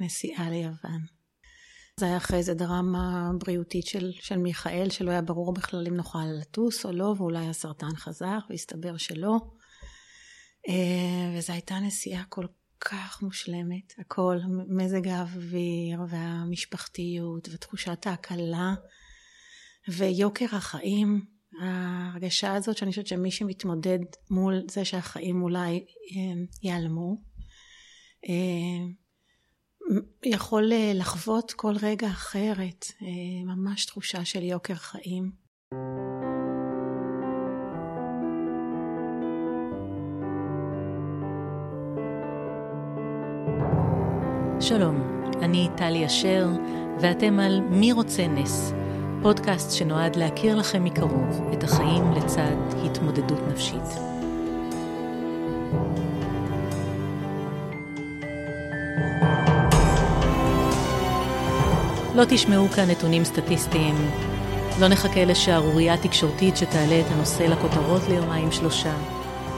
נסיעה ליוון. זה היה אחרי איזה דרמה בריאותית של, של מיכאל, שלא היה ברור בכלל אם נוכל לטוס או לא, ואולי הסרטן חזר, והסתבר שלא. אה, וזו הייתה נסיעה כל כך מושלמת, הכל, מזג האוויר והמשפחתיות ותחושת ההקלה ויוקר החיים, ההרגשה הזאת שאני חושבת שמי שמתמודד מול זה שהחיים אולי אה, ייעלמו, אה, יכול אה, לחוות כל רגע אחרת, ממש תחושה של יוקר חיים. שלום, אני טלי אשר, ואתם על מי רוצה נס, פודקאסט שנועד להכיר לכם מקרוב את החיים לצד התמודדות נפשית. לא תשמעו כאן נתונים סטטיסטיים, לא נחכה לשערורייה תקשורתית שתעלה את הנושא לכותרות ליומיים שלושה.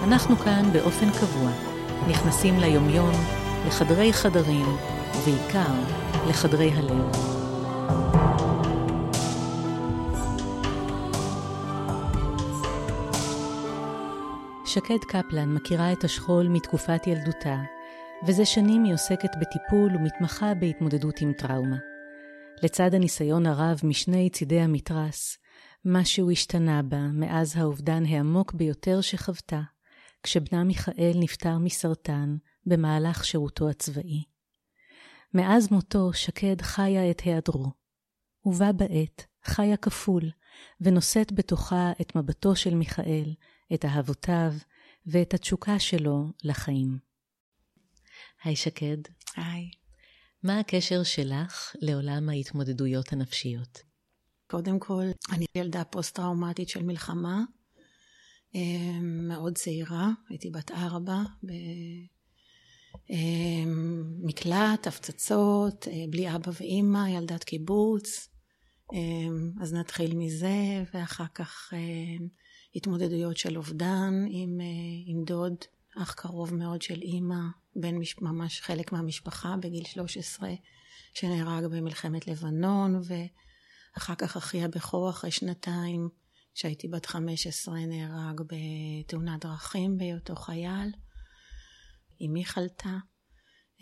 אנחנו כאן באופן קבוע, נכנסים ליומיום, לחדרי חדרים, ובעיקר לחדרי הלב. שקד קפלן מכירה את השכול מתקופת ילדותה, וזה שנים היא עוסקת בטיפול ומתמחה בהתמודדות עם טראומה. לצד הניסיון הרב משני צידי המתרס, משהו השתנה בה מאז האובדן העמוק ביותר שחוותה, כשבנה מיכאל נפטר מסרטן במהלך שירותו הצבאי. מאז מותו שקד חיה את היעדרו, ובה בעת חיה כפול, ונושאת בתוכה את מבטו של מיכאל, את אהבותיו ואת התשוקה שלו לחיים. היי שקד. היי. מה הקשר שלך לעולם ההתמודדויות הנפשיות? קודם כל, אני ילדה פוסט-טראומטית של מלחמה, אה, מאוד צעירה, הייתי בת ארבע, במקלט, אה, הפצצות, אה, בלי אבא ואימא, ילדת קיבוץ. אז נתחיל מזה, ואחר כך התמודדויות של אובדן עם, אה, עם דוד, אח קרוב מאוד של אימא, בן מש, ממש חלק מהמשפחה בגיל 13, שנהרג במלחמת לבנון, ואחר כך אחי הבכור אחרי שנתיים, כשהייתי בת 15, נהרג בתאונת דרכים בהיותו חייל. אמי חלתה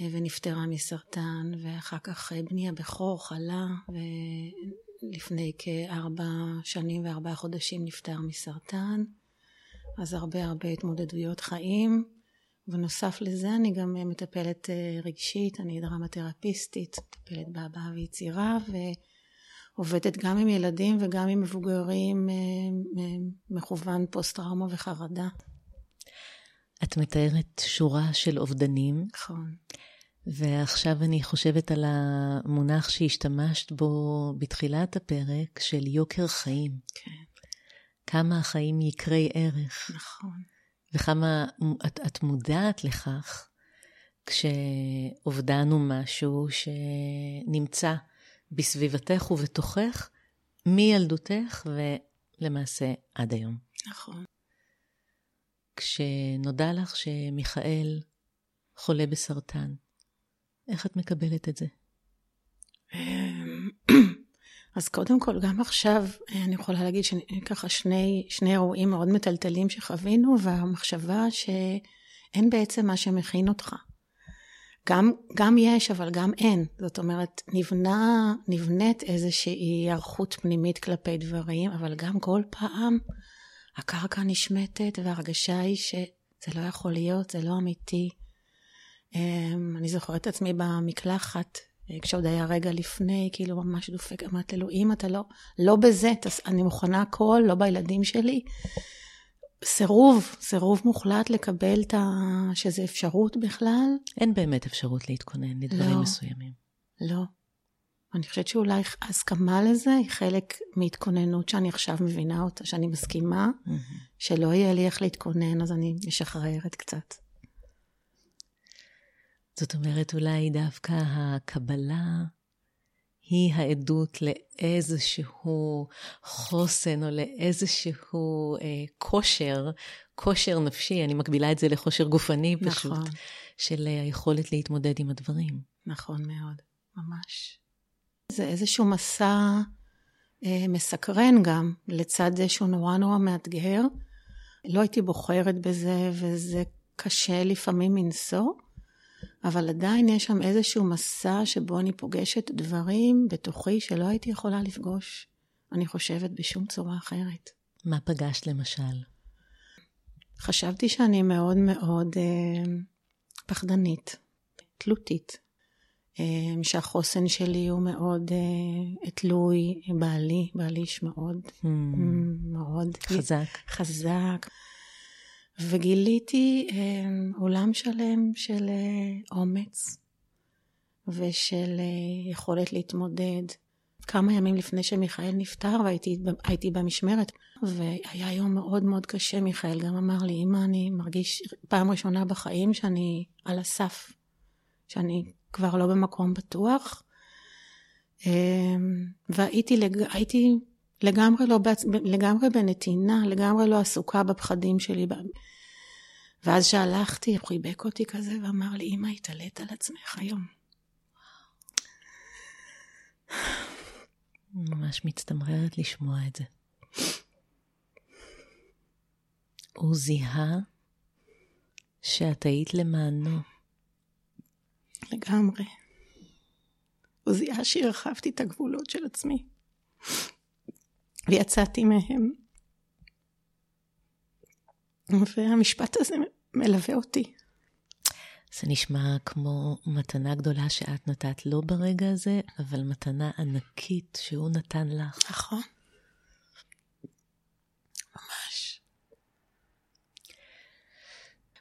ונפטרה מסרטן, ואחר כך בני הבכור חלה, לפני כארבע שנים וארבעה חודשים נפטר מסרטן, אז הרבה הרבה התמודדויות חיים. ונוסף לזה אני גם מטפלת אה, רגשית, אני דרמתרפיסטית, מטפלת בהבעה ויצירה ועובדת גם עם ילדים וגם עם מבוגרים אה, אה, מכוון פוסט טראומה וחרדה. את מתארת שורה של אובדנים. נכון. ועכשיו אני חושבת על המונח שהשתמשת בו בתחילת הפרק של יוקר חיים. כן. כמה החיים יקרי ערך. נכון. וכמה את, את מודעת לכך כשאובדן הוא משהו שנמצא בסביבתך ובתוכך מילדותך ולמעשה עד היום. נכון. כשנודע לך שמיכאל חולה בסרטן, איך את מקבלת את זה? אז קודם כל, גם עכשיו אני יכולה להגיד שככה שני, שני אירועים מאוד מטלטלים שחווינו, והמחשבה שאין בעצם מה שמכין אותך. גם, גם יש, אבל גם אין. זאת אומרת, נבנה, נבנית איזושהי היערכות פנימית כלפי דברים, אבל גם כל פעם הקרקע נשמטת, וההרגשה היא שזה לא יכול להיות, זה לא אמיתי. אמ, אני זוכרת את עצמי במקלחת, אה, כשעוד היה רגע לפני, כאילו ממש דופק, אמרת אלוהים, אתה לא, לא בזה, אני מוכנה הכל, לא בילדים שלי. סירוב, סירוב מוחלט לקבל את ה... שזה אפשרות בכלל. אין באמת אפשרות להתכונן לדברים לא, מסוימים. לא. אני חושבת שאולי הסכמה לזה היא חלק מהתכוננות שאני עכשיו מבינה אותה, שאני מסכימה, mm-hmm. שלא יהיה לי איך להתכונן, אז אני משחררת קצת. זאת אומרת, אולי דווקא הקבלה היא העדות לאיזשהו חוסן או לאיזשהו אה, כושר, כושר נפשי, אני מקבילה את זה לכושר גופני פשוט, נכון. של היכולת להתמודד עם הדברים. נכון מאוד, ממש. זה איזשהו מסע אה, מסקרן גם, לצד זה שהוא נורא נורא מאתגר. לא הייתי בוחרת בזה, וזה קשה לפעמים מנשוא, אבל עדיין יש שם איזשהו מסע שבו אני פוגשת דברים בתוכי שלא הייתי יכולה לפגוש, אני חושבת, בשום צורה אחרת. מה פגשת למשל? חשבתי שאני מאוד מאוד אה, פחדנית, תלותית, אה, שהחוסן שלי הוא מאוד אה, תלוי בעלי, בעלי איש מאוד, mm. מאוד חזק. חזק. וגיליתי אה, עולם שלם של אה, אומץ ושל אה, יכולת להתמודד. כמה ימים לפני שמיכאל נפטר והייתי במשמרת, והיה יום מאוד מאוד קשה, מיכאל גם אמר לי, אמא, אני מרגיש פעם ראשונה בחיים שאני על הסף, שאני כבר לא במקום בטוח. והייתי לג... לגמרי, לא בעצ... לגמרי בנתינה, לגמרי לא עסוקה בפחדים שלי. ואז שהלכתי, הוא חיבק אותי כזה ואמר לי, אמא, התעלית על עצמך היום. ממש מצטמררת לשמוע את זה. הוא זיהה שאת היית למענו. לגמרי. הוא זיהה שהרחבתי את הגבולות של עצמי. ויצאתי מהם. והמשפט הזה מלווה אותי. זה נשמע כמו מתנה גדולה שאת נתת לו ברגע הזה, אבל מתנה ענקית שהוא נתן לך. נכון. ממש.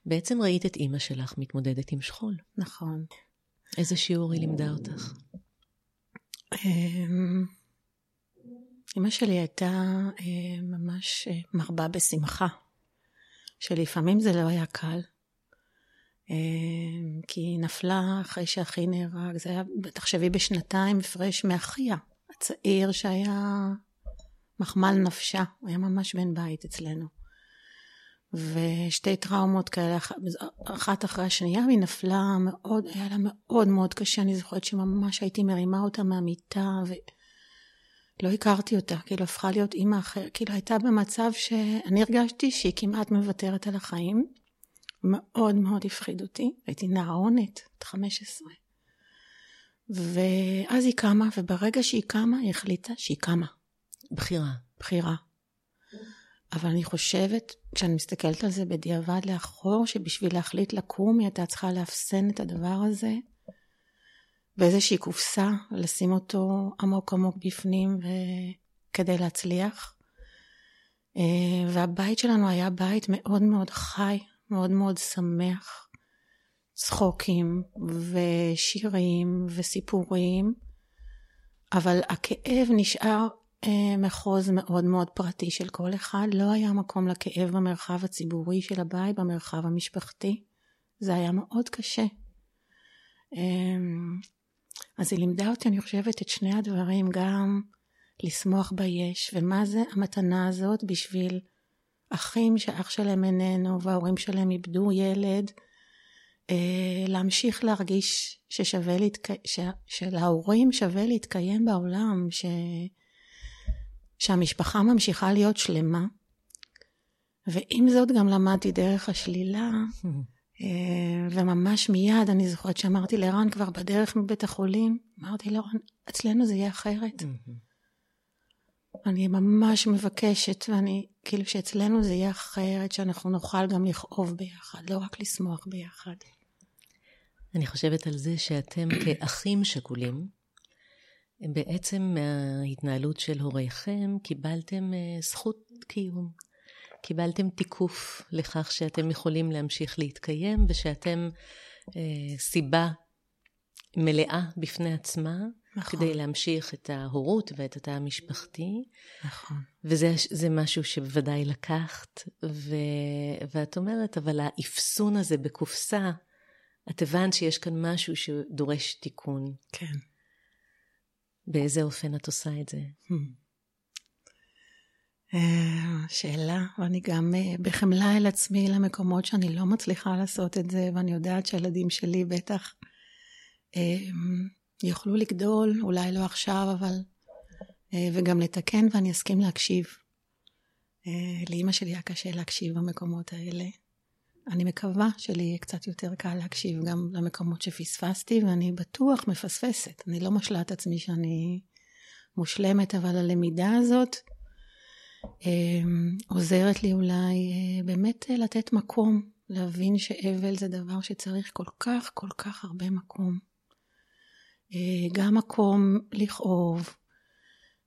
בעצם ראית את אימא שלך מתמודדת עם שכול. נכון. איזה שיעור היא לימדה אותך? אמ, אימא שלי הייתה אה, ממש אה, מרבה בשמחה, שלפעמים זה לא היה קל, אה, כי היא נפלה אחרי שאחי נהרג, זה היה, תחשבי, בשנתיים הפרש מאחיה, הצעיר שהיה מחמל נפשה, הוא היה ממש בן בית אצלנו. ושתי טראומות כאלה, אחת אחרי השנייה, והיא נפלה מאוד, היה לה מאוד מאוד קשה, אני זוכרת שממש הייתי מרימה אותה מהמיטה, ולא הכרתי אותה, כאילו הפכה להיות אימא אחרת, כאילו הייתה במצב שאני הרגשתי שהיא כמעט מוותרת על החיים. מאוד מאוד הפחיד אותי, הייתי נערונת, בת 15. ואז היא קמה, וברגע שהיא קמה, היא החליטה שהיא קמה. בחירה. בחירה. אבל אני חושבת, כשאני מסתכלת על זה בדיעבד לאחור, שבשביל להחליט לקום, היא הייתה צריכה לאפסן את הדבר הזה באיזושהי קופסה, לשים אותו עמוק עמוק בפנים ו... כדי להצליח. אה, והבית שלנו היה בית מאוד מאוד חי, מאוד מאוד שמח. צחוקים ושירים וסיפורים, אבל הכאב נשאר אה, מחוז מאוד מאוד פרטי של כל אחד. לא היה מקום לכאב במרחב הציבורי של הבית, במרחב המשפחתי. זה היה מאוד קשה. אז היא לימדה אותי, אני חושבת, את שני הדברים, גם לשמוח ביש, ומה זה המתנה הזאת בשביל אחים שאח שלהם איננו וההורים שלהם איבדו ילד, אה, להמשיך להרגיש ששווה להתק... ש... שלהורים שווה להתקיים בעולם, ש... שהמשפחה ממשיכה להיות שלמה. ועם זאת גם למדתי דרך השלילה, וממש מיד אני זוכרת שאמרתי לרן כבר בדרך מבית החולים, אמרתי לו, אצלנו זה יהיה אחרת. אני ממש מבקשת, ואני, כאילו שאצלנו זה יהיה אחרת, שאנחנו נוכל גם לכאוב ביחד, לא רק לשמוח ביחד. אני חושבת על זה שאתם כאחים שכולים, בעצם מההתנהלות של הוריכם קיבלתם אה, זכות קיום. קיבלתם תיקוף לכך שאתם יכולים להמשיך להתקיים ושאתם אה, סיבה מלאה בפני עצמה נכון. כדי להמשיך את ההורות ואת התא המשפחתי. נכון. וזה משהו שבוודאי לקחת, ו, ואת אומרת, אבל האפסון הזה בקופסה, את הבנת שיש כאן משהו שדורש תיקון. כן. באיזה אופן את עושה את זה? אה, שאלה, ואני גם אה, בחמלה אל עצמי למקומות שאני לא מצליחה לעשות את זה, ואני יודעת שהילדים שלי בטח יוכלו לגדול, אולי לא עכשיו, אבל... וגם לתקן, ואני אסכים להקשיב. לאימא שלי היה קשה להקשיב במקומות האלה. אני מקווה שלי יהיה קצת יותר קל להקשיב גם למקומות שפספסתי, ואני בטוח מפספסת. אני לא משלה את עצמי שאני מושלמת, אבל הלמידה הזאת אה, עוזרת לי אולי אה, באמת אה, לתת מקום, להבין שאבל זה דבר שצריך כל כך כל כך הרבה מקום. אה, גם מקום לכאוב,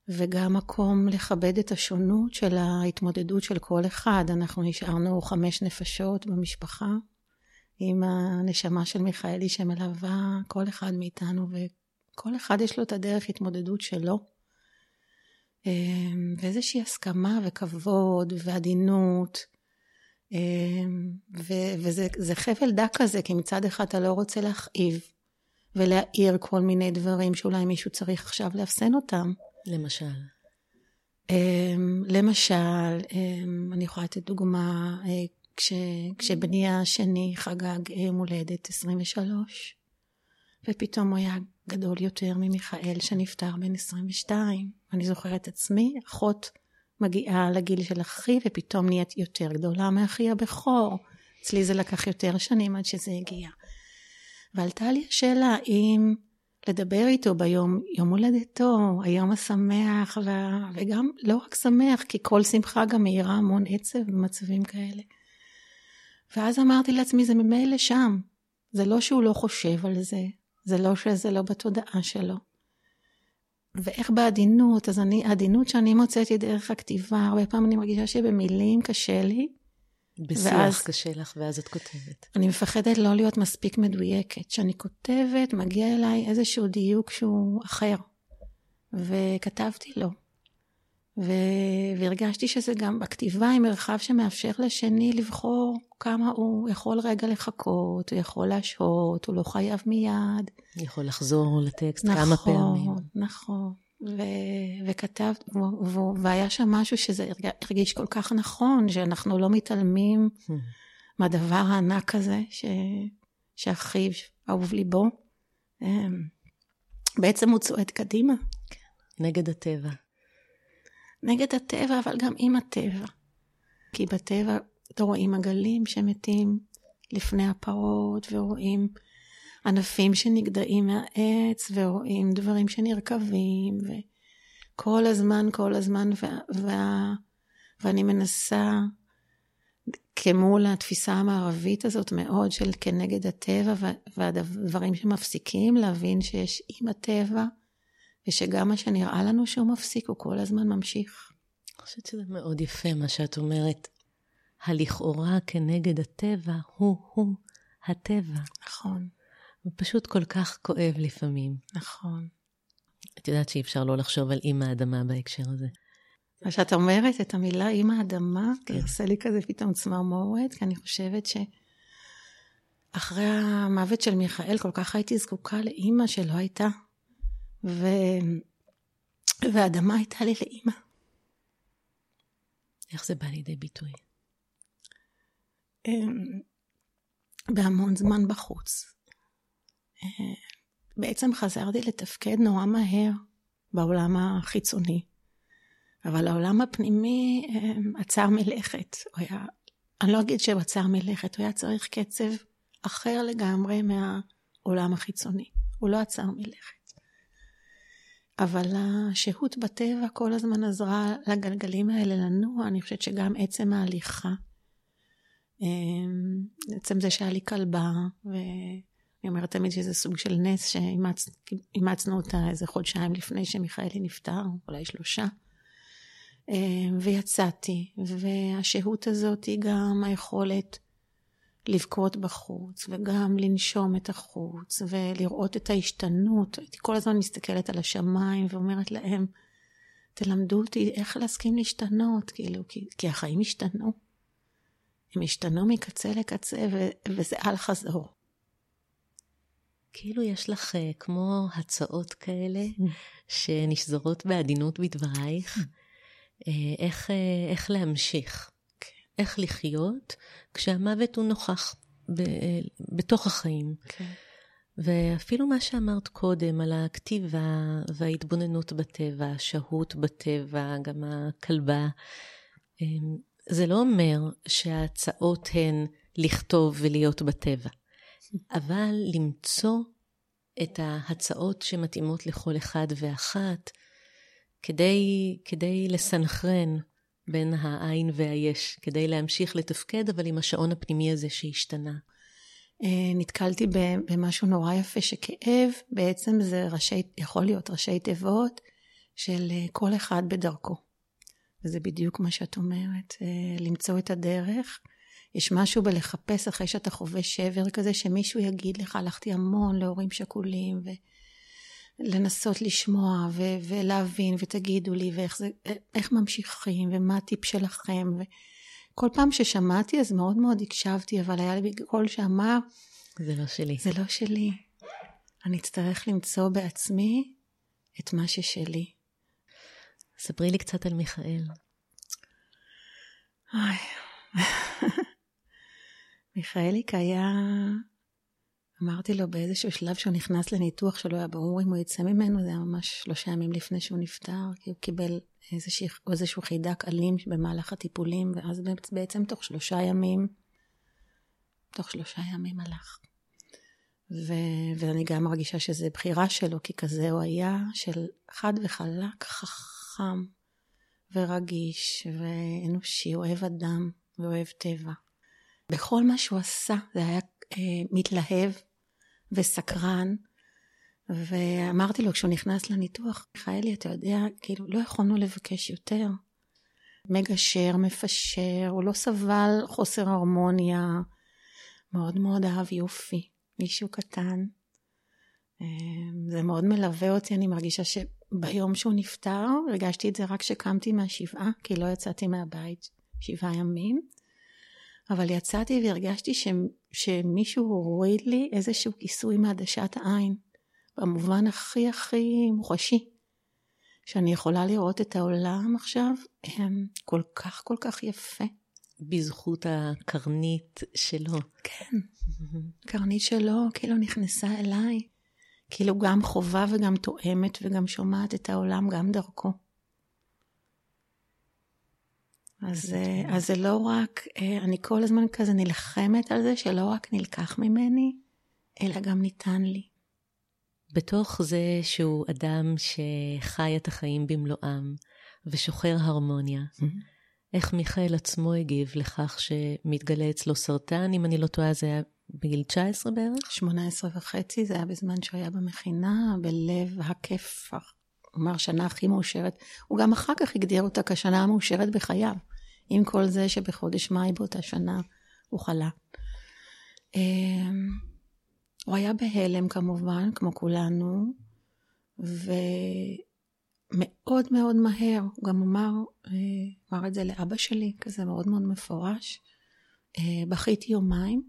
וגם מקום לכבד את השונות של ההתמודדות של כל אחד. אנחנו נשארנו חמש נפשות במשפחה, עם הנשמה של מיכאלי שמלווה כל אחד מאיתנו, וכל אחד יש לו את הדרך התמודדות שלו. אמ, ואיזושהי הסכמה וכבוד ועדינות. אמ, וזה חבל דק כזה, כי מצד אחד אתה לא רוצה להכאיב ולהעיר כל מיני דברים שאולי מישהו צריך עכשיו לאפסן אותם. למשל? Um, למשל, אני יכולה לתת דוגמה, uh, כש, כשבני השני חגג יום הולדת 23, ופתאום הוא היה גדול יותר ממיכאל שנפטר בן 22. אני זוכרת עצמי, אחות מגיעה לגיל של אחי ופתאום נהיית יותר גדולה מאחי הבכור. אצלי זה לקח יותר שנים עד שזה הגיע. ועלתה לי השאלה אם לדבר איתו ביום, יום הולדתו, היום השמח, וה... וגם לא רק שמח, כי כל שמחה גם מאירה המון עצב במצבים כאלה. ואז אמרתי לעצמי, זה ממילא שם. זה לא שהוא לא חושב על זה, זה לא שזה לא בתודעה שלו. ואיך בעדינות, אז אני, העדינות שאני מוצאת היא דרך הכתיבה, הרבה פעמים אני מרגישה שבמילים קשה לי, בשיח ואז, קשה לך, ואז את כותבת. אני מפחדת לא להיות מספיק מדויקת. כשאני כותבת, מגיע אליי איזשהו דיוק שהוא אחר. וכתבתי לו. ו... והרגשתי שזה גם בכתיבה עם מרחב שמאפשר לשני לבחור כמה הוא יכול רגע לחכות, הוא יכול להשהות, הוא לא חייב מיד. יכול לחזור לטקסט נכון, כמה פעמים. נכון, נכון. ו- וכתבת, ו- והיה שם משהו שזה הרגיש כל כך נכון, שאנחנו לא מתעלמים hmm. מהדבר הענק הזה, ש- שאחיו, אהוב ליבו, אמ, בעצם הוא צועד קדימה. נגד הטבע. נגד הטבע, אבל גם עם הטבע. כי בטבע אתה רואים עגלים שמתים לפני הפרות, ורואים ענפים שנגדעים מהעץ, ורואים דברים שנרקבים, וכל הזמן, כל הזמן, וה, וה, ואני מנסה, כמול התפיסה המערבית הזאת מאוד של כנגד הטבע, והדברים שמפסיקים להבין שיש עם הטבע, ושגם מה שנראה לנו שהוא מפסיק, הוא כל הזמן ממשיך. אני חושבת שזה מאוד יפה מה שאת אומרת. הלכאורה כנגד הטבע הוא-הוא הטבע. נכון. הוא פשוט כל כך כואב לפעמים. נכון. את יודעת שאי אפשר לא לחשוב על אימא האדמה בהקשר הזה. מה שאת אומרת, את המילה אימא האדמה, כן. עושה לי כזה פתאום צמרמורת, כי אני חושבת שאחרי המוות של מיכאל, כל כך הייתי זקוקה לאימא שלא הייתה. ו... והאדמה הייתה לי לאימא. איך זה בא לידי ביטוי? אמ, בהמון זמן בחוץ. אה, בעצם חזרתי לתפקד נורא מהר בעולם החיצוני, אבל העולם הפנימי אה, עצר מלכת. הוא היה, אני לא אגיד שהוא עצר מלכת, הוא היה צריך קצב אחר לגמרי מהעולם החיצוני. הוא לא עצר מלכת. אבל השהות בטבע כל הזמן עזרה לגלגלים האלה לנוע, אני חושבת שגם עצם ההליכה, אה, עצם זה שהיה לי כלבה, אני אומרת תמיד שזה סוג של נס שאימצנו אותה איזה חודשיים לפני שמיכאלי נפטר, אולי שלושה. אה, ויצאתי, והשהות הזאת היא גם היכולת לבכות בחוץ, וגם לנשום את החוץ, ולראות את ההשתנות. הייתי כל הזמן מסתכלת על השמיים ואומרת להם, תלמדו אותי איך להסכים להשתנות, כאילו, כי, כי החיים השתנו. הם השתנו מקצה לקצה, ו, וזה אל חזור. כאילו יש לך uh, כמו הצעות כאלה mm. שנשזרות בעדינות בדברייך, uh, איך, uh, איך להמשיך. איך לחיות כשהמוות הוא נוכח ב, בתוך החיים. Okay. כן. ואפילו מה שאמרת קודם על הכתיבה וההתבוננות בטבע, השהות בטבע, גם הכלבה, אמ, זה לא אומר שההצעות הן לכתוב ולהיות בטבע, אבל למצוא את ההצעות שמתאימות לכל אחד ואחת, כדי, כדי לסנכרן בין העין והיש, כדי להמשיך לתפקד, אבל עם השעון הפנימי הזה שהשתנה. אה, נתקלתי במשהו נורא יפה, שכאב בעצם זה ראשי, יכול להיות ראשי תיבות של אה, כל אחד בדרכו. וזה בדיוק מה שאת אומרת, אה, למצוא את הדרך. יש משהו בלחפש אחרי שאתה חווה שבר כזה, שמישהו יגיד לך, הלכתי המון להורים שכולים, ולנסות לשמוע ו- ולהבין, ותגידו לי, ואיך זה, איך ממשיכים, ומה הטיפ שלכם. ו- כל פעם ששמעתי אז מאוד מאוד הקשבתי, אבל היה לי קול שאמר, זה לא שלי. זה לא שלי. אני אצטרך למצוא בעצמי את מה ששלי. ספרי לי קצת על מיכאל. מיכאליק היה, אמרתי לו באיזשהו שלב שהוא נכנס לניתוח שלא היה ברור אם הוא יצא ממנו, זה היה ממש שלושה ימים לפני שהוא נפטר, כי הוא קיבל איזשה, איזשהו חידק אלים במהלך הטיפולים, ואז בעצם תוך שלושה ימים, תוך שלושה ימים הלך. ו, ואני גם מרגישה שזו בחירה שלו, כי כזה הוא היה, של חד וחלק, חכם ורגיש ואנושי, אוהב אדם ואוהב טבע. בכל מה שהוא עשה זה היה אה, מתלהב וסקרן, ואמרתי לו כשהוא נכנס לניתוח, מיכאלי, אתה יודע, כאילו, לא יכולנו לבקש יותר. מגשר, מפשר, הוא לא סבל חוסר הרמוניה, מאוד מאוד אהב יופי, מישהו קטן. אמ, זה מאוד מלווה אותי, אני מרגישה שביום שהוא נפטר, הרגשתי את זה רק כשקמתי מהשבעה, כי לא יצאתי מהבית שבעה ימים, אבל יצאתי והרגשתי שמישהו הוריד לי איזשהו כיסוי מעדשת העין. במובן הכי הכי מוחשי, שאני יכולה לראות את העולם עכשיו כל כך כל כך יפה. בזכות הקרנית שלו. כן, קרנית שלו כאילו נכנסה אליי, כאילו גם חובה וגם תואמת וגם שומעת את העולם גם דרכו. אז, אז זה לא רק, אה, אני כל הזמן כזה נלחמת על זה שלא רק נלקח ממני, אלא גם ניתן לי. בתוך זה שהוא אדם שחי את החיים במלואם ושוחר הרמוניה, mm-hmm. איך מיכאל עצמו הגיב לכך שמתגלה אצלו סרטן, אם אני לא טועה זה היה בגיל 19 בערך? 18 וחצי, זה היה בזמן שהוא היה במכינה, בלב הכיף, כלומר, שנה הכי מאושרת. הוא גם אחר כך הגדיר אותה כשנה המאושרת בחייו, עם כל זה שבחודש מאי באותה שנה הוא חלה. אמ, הוא היה בהלם כמובן, כמו כולנו, ומאוד מאוד מהר, הוא גם אמר, אה, אמר את זה לאבא שלי, כזה מאוד מאוד מפורש, אה, בכיתי יומיים,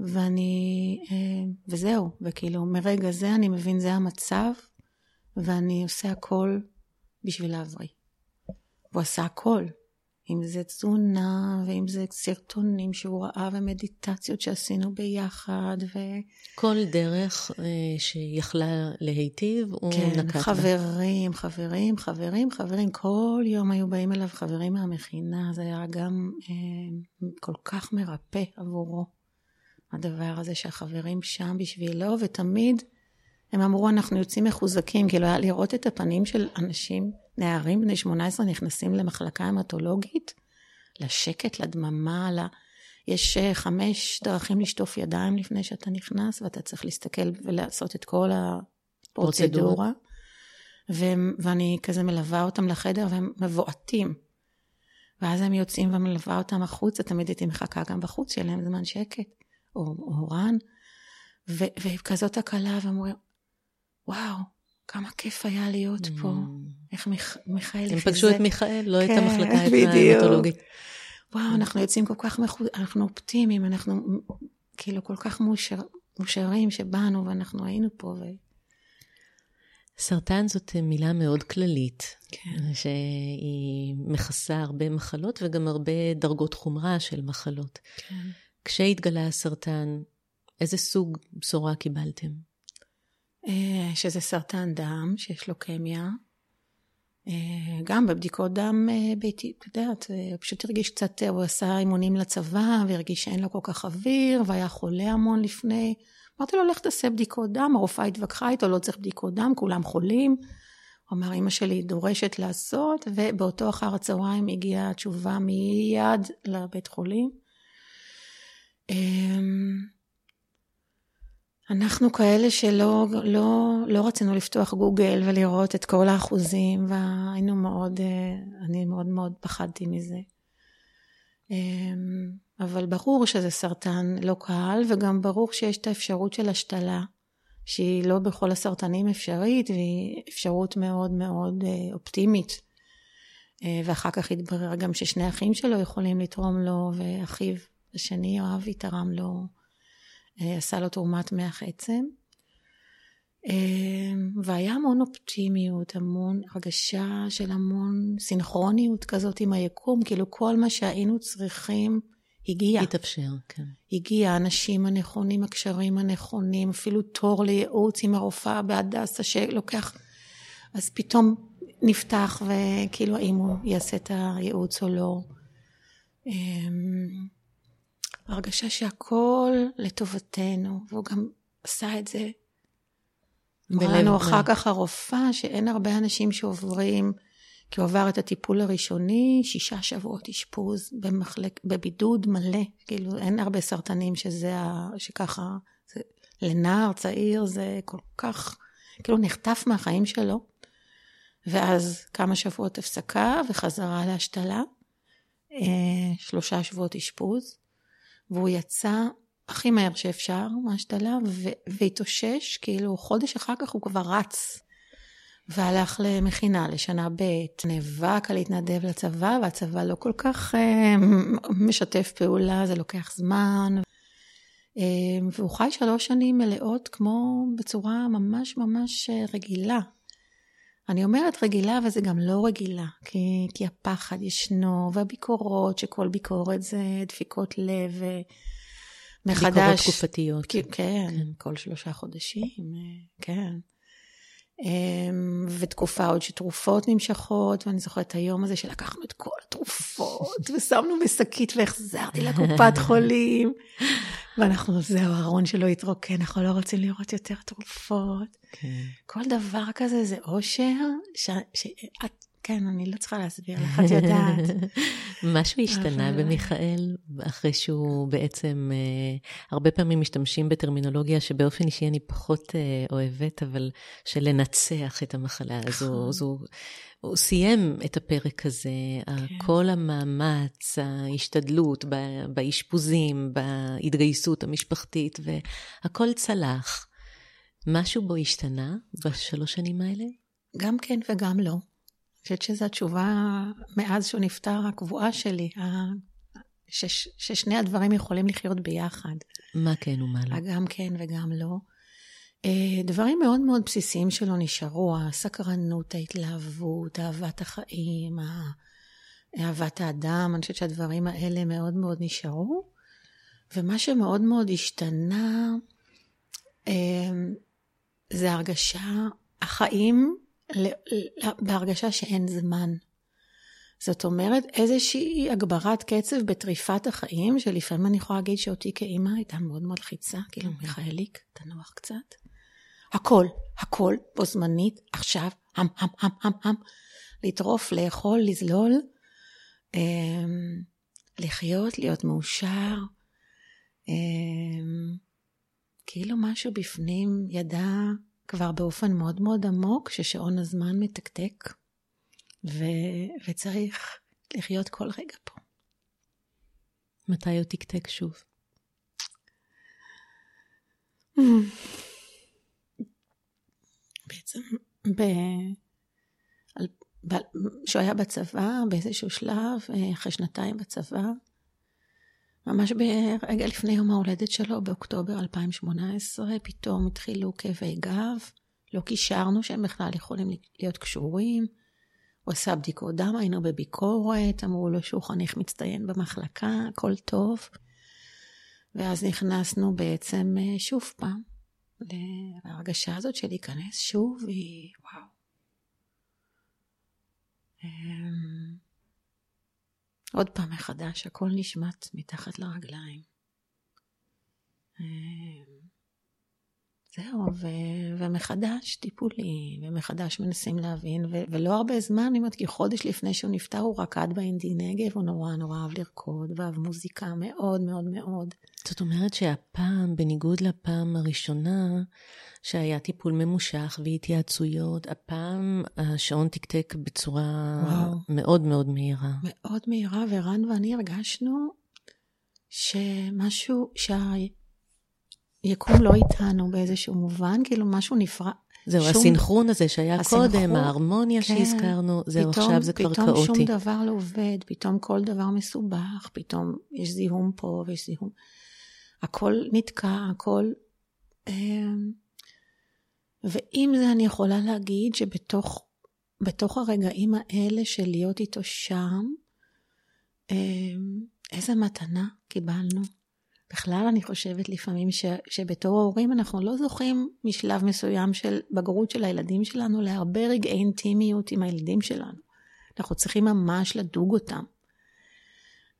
ואני, אה, וזהו, וכאילו מרגע זה אני מבין זה המצב, ואני עושה הכל בשביל להבריא. הוא עשה הכל, אם זה תזונה, ואם זה סרטונים שהוא ראה, ומדיטציות שעשינו ביחד, ו... כל דרך אה, שיכלה להיטיב, הוא כן, נקט בה. חברים, חברים, חברים, חברים. כל יום היו באים אליו חברים מהמכינה, זה היה גם אה, כל כך מרפא עבורו, הדבר הזה שהחברים שם בשבילו, ותמיד הם אמרו, אנחנו יוצאים מחוזקים, כאילו היה לראות את הפנים של אנשים נערים בני 18 נכנסים למחלקה המטולוגית, לשקט, לדממה, ל... יש אה, חמש דרכים לשטוף ידיים לפני שאתה נכנס, ואתה צריך להסתכל ולעשות את כל הפרוצדורה. ו... ואני כזה מלווה אותם לחדר והם מבועטים. ואז הם יוצאים ומלווה אותם החוצה, תמיד הייתי מחכה גם בחוץ, שיהיה להם זמן שקט, או, או רן. ו... וכזאת הקלה, והם אומרים, וואו, כמה כיף היה להיות פה. Mm. איך מיכ... מיכאל... הם פגשו את מיכאל, לא כן, את המחלקה ההמטולוגית. וואו, אנחנו יוצאים כל כך, מחו... אנחנו אופטימיים, אנחנו כאילו כל כך מאושר... מאושרים שבאנו ואנחנו היינו פה. ו... סרטן זאת מילה מאוד כללית, כן. שהיא מכסה הרבה מחלות וגם הרבה דרגות חומרה של מחלות. כן. כשהתגלה הסרטן, איזה סוג בשורה קיבלתם? אה, שזה סרטן דם, שיש לו קמיה. אה, גם בבדיקות דם אה, ביתי, את יודעת, הוא פשוט הרגיש קצת, הוא עשה אימונים לצבא, והרגיש שאין לו כל כך אוויר, והיה חולה המון לפני. אמרתי לו, לך תעשה בדיקות דם, הרופאה התווכחה איתו, לא צריך בדיקות דם, כולם חולים. הוא אמר, אמא שלי דורשת לעשות, ובאותו אחר הצהריים הגיעה התשובה מיד לבית חולים. אנחנו כאלה שלא לא, לא רצינו לפתוח גוגל ולראות את כל האחוזים, והיינו מאוד, אה, אני מאוד מאוד פחדתי מזה. אמ, אבל ברור שזה סרטן לא קל, וגם ברור שיש את האפשרות של השתלה, שהיא לא בכל הסרטנים אפשרית, והיא אפשרות מאוד מאוד אה, אופטימית. אה, ואחר כך התברר גם ששני אחים שלו יכולים לתרום לו, ואחיו השני, יואבי, תרם לו, עשה לו תרומת מח עצם. והיה המון אופטימיות, המון הרגשה של המון סינכרוניות כזאת עם היקום, כאילו כל מה שהיינו צריכים הגיע. התאפשר, כן. הגיע, האנשים הנכונים, הקשרים הנכונים, אפילו תור לייעוץ עם הרופאה בהדסה שלוקח, אז פתאום נפתח, וכאילו האם הוא יעשה את הייעוץ או לא. הרגשה שהכל לטובתנו, והוא גם עשה את זה. אמרה לנו אחר כך הרופאה שאין הרבה אנשים שעוברים כי הוא עבר את הטיפול הראשוני, שישה שבועות אשפוז במחלק, בבידוד מלא, כאילו אין הרבה סרטנים שזה, שככה, זה, לנער צעיר זה כל כך, כאילו נחטף מהחיים שלו, ואז כמה שבועות הפסקה וחזרה להשתלה, אה, שלושה שבועות אשפוז, והוא יצא הכי מהר שאפשר מהשתלה, והתאושש, כאילו חודש אחר כך הוא כבר רץ. והלך למכינה לשנה ב', נאבק על להתנדב לצבא, והצבא לא כל כך אה, משתף פעולה, זה לוקח זמן. אה, והוא חי שלוש שנים מלאות כמו בצורה ממש ממש אה, רגילה. אני אומרת רגילה, אבל זה גם לא רגילה, כי, כי הפחד ישנו, והביקורות, שכל ביקורת זה דפיקות לב מחדש. ביקורות תקופתיות. כן, כן, כל שלושה חודשים, כן. אמ, ותקופה עוד שתרופות נמשכות, ואני זוכרת את היום הזה שלקחנו את כל התרופות ושמנו בשקית והחזרתי לקופת חולים. ואנחנו, זהו, הארון שלו התרוקן, אנחנו לא רוצים לראות יותר תרופות. כן. כל דבר כזה זה אושר, שאת כן, אני לא צריכה להסביר לך, את יודעת. משהו השתנה. במיכאל, אחרי שהוא בעצם, אה, הרבה פעמים משתמשים בטרמינולוגיה שבאופן אישי אני פחות אה, אוהבת, אבל של לנצח את המחלה הזו. אז הוא, הוא סיים את הפרק הזה, כן. כל המאמץ, ההשתדלות באשפוזים, בהתגייסות המשפחתית, והכל צלח. משהו בו השתנה בשלוש שנים האלה? גם כן וגם לא. חושבת שזו התשובה מאז שהוא נפטר, הקבועה שלי, שש, ששני הדברים יכולים לחיות ביחד. מה כן ומה לא? גם כן וגם לא. אה, דברים מאוד מאוד בסיסיים שלו נשארו, הסקרנות, ההתלהבות, אהבת החיים, אהבת האדם, אני חושבת שהדברים האלה מאוד מאוד נשארו. ומה שמאוד מאוד השתנה, אה, זה הרגשה, החיים בהרגשה שאין זמן. זאת אומרת, איזושהי הגברת קצב בטריפת החיים, שלפעמים אני יכולה להגיד שאותי כאימא הייתה מאוד מלחיצה, כאילו, מיכאליק, תנוח קצת. הכל, הכל, בו זמנית, עכשיו, המ, המ, המ, המ, המ, לטרוף, לאכול, לזלול, אמ, לחיות, להיות מאושר. אמ, כאילו משהו בפנים ידע כבר באופן מאוד מאוד עמוק ששעון הזמן מתקתק, ו... וצריך לחיות כל רגע פה. מתי הוא תקתק שוב? בעצם, ב... כשהוא היה בצבא, באיזשהו שלב, אה, אחרי שנתיים בצבא, ממש ברגע לפני יום ההולדת שלו, באוקטובר 2018, פתאום התחילו כאבי גב. לא קישרנו שהם בכלל יכולים להיות קשורים. הוא עשה בדיקות דם, היינו בביקורת, אמרו לו שהוא חניך מצטיין במחלקה, הכל טוב. ואז נכנסנו בעצם אה, שוב פעם להרגשה הזאת של להיכנס שוב, היא וואו. אמ, עוד פעם מחדש, הכל נשמט מתחת לרגליים. זהו, ו- ומחדש טיפולי, ומחדש מנסים להבין, ו- ולא הרבה זמן, אני אומרת, כי חודש לפני שהוא נפטר הוא רקד באינדי נגב, הוא נורא נורא אהב לרקוד, ואהב מוזיקה מאוד מאוד מאוד. זאת אומרת שהפעם, בניגוד לפעם הראשונה, שהיה טיפול ממושך והתייעצויות, הפעם השעון תקתק בצורה וואו. מאוד מאוד מהירה. מאוד מהירה, ורן ואני הרגשנו שמשהו, שה... יקום לא איתנו באיזשהו מובן, כאילו משהו נפרד. זהו, שום... הסינכרון הזה שהיה הסינכרון, קודם, ההרמוניה כן, שהזכרנו, זהו, פתאום, עכשיו זה כבר כאוטי. פתאום שום דבר לא עובד, פתאום כל דבר מסובך, פתאום יש זיהום פה ויש זיהום. הכל נתקע, הכל... אמ, ועם זה אני יכולה להגיד שבתוך בתוך הרגעים האלה של להיות איתו שם, אמ, איזה מתנה קיבלנו. בכלל אני חושבת לפעמים ש, שבתור ההורים אנחנו לא זוכים משלב מסוים של בגרות של הילדים שלנו להרבה רגעי אינטימיות עם הילדים שלנו. אנחנו צריכים ממש לדוג אותם.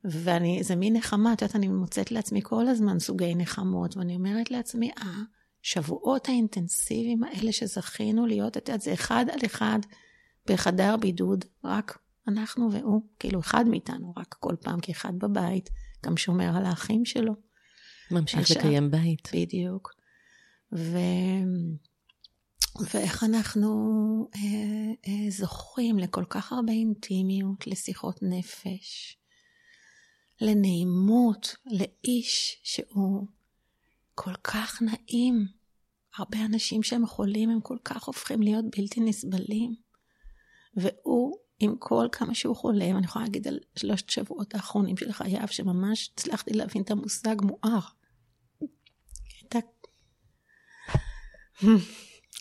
ואני, זה מין נחמה, את יודעת, אני מוצאת לעצמי כל הזמן סוגי נחמות, ואני אומרת לעצמי, אה, שבועות האינטנסיביים האלה שזכינו להיות, את יודעת, זה אחד על אחד בחדר בידוד, רק אנחנו והוא, כאילו אחד מאיתנו, רק כל פעם כאחד בבית, גם שומר על האחים שלו. ממשיך עכשיו, לקיים בית. בדיוק. ו... ואיך אנחנו אה, אה, זוכים לכל כך הרבה אינטימיות, לשיחות נפש, לנעימות, לאיש שהוא כל כך נעים. הרבה אנשים שהם חולים הם כל כך הופכים להיות בלתי נסבלים. והוא, עם כל כמה שהוא חולם, אני יכולה להגיד על שלושת שבועות האחרונים של חייו, שממש הצלחתי להבין את המושג מואר. הייתה,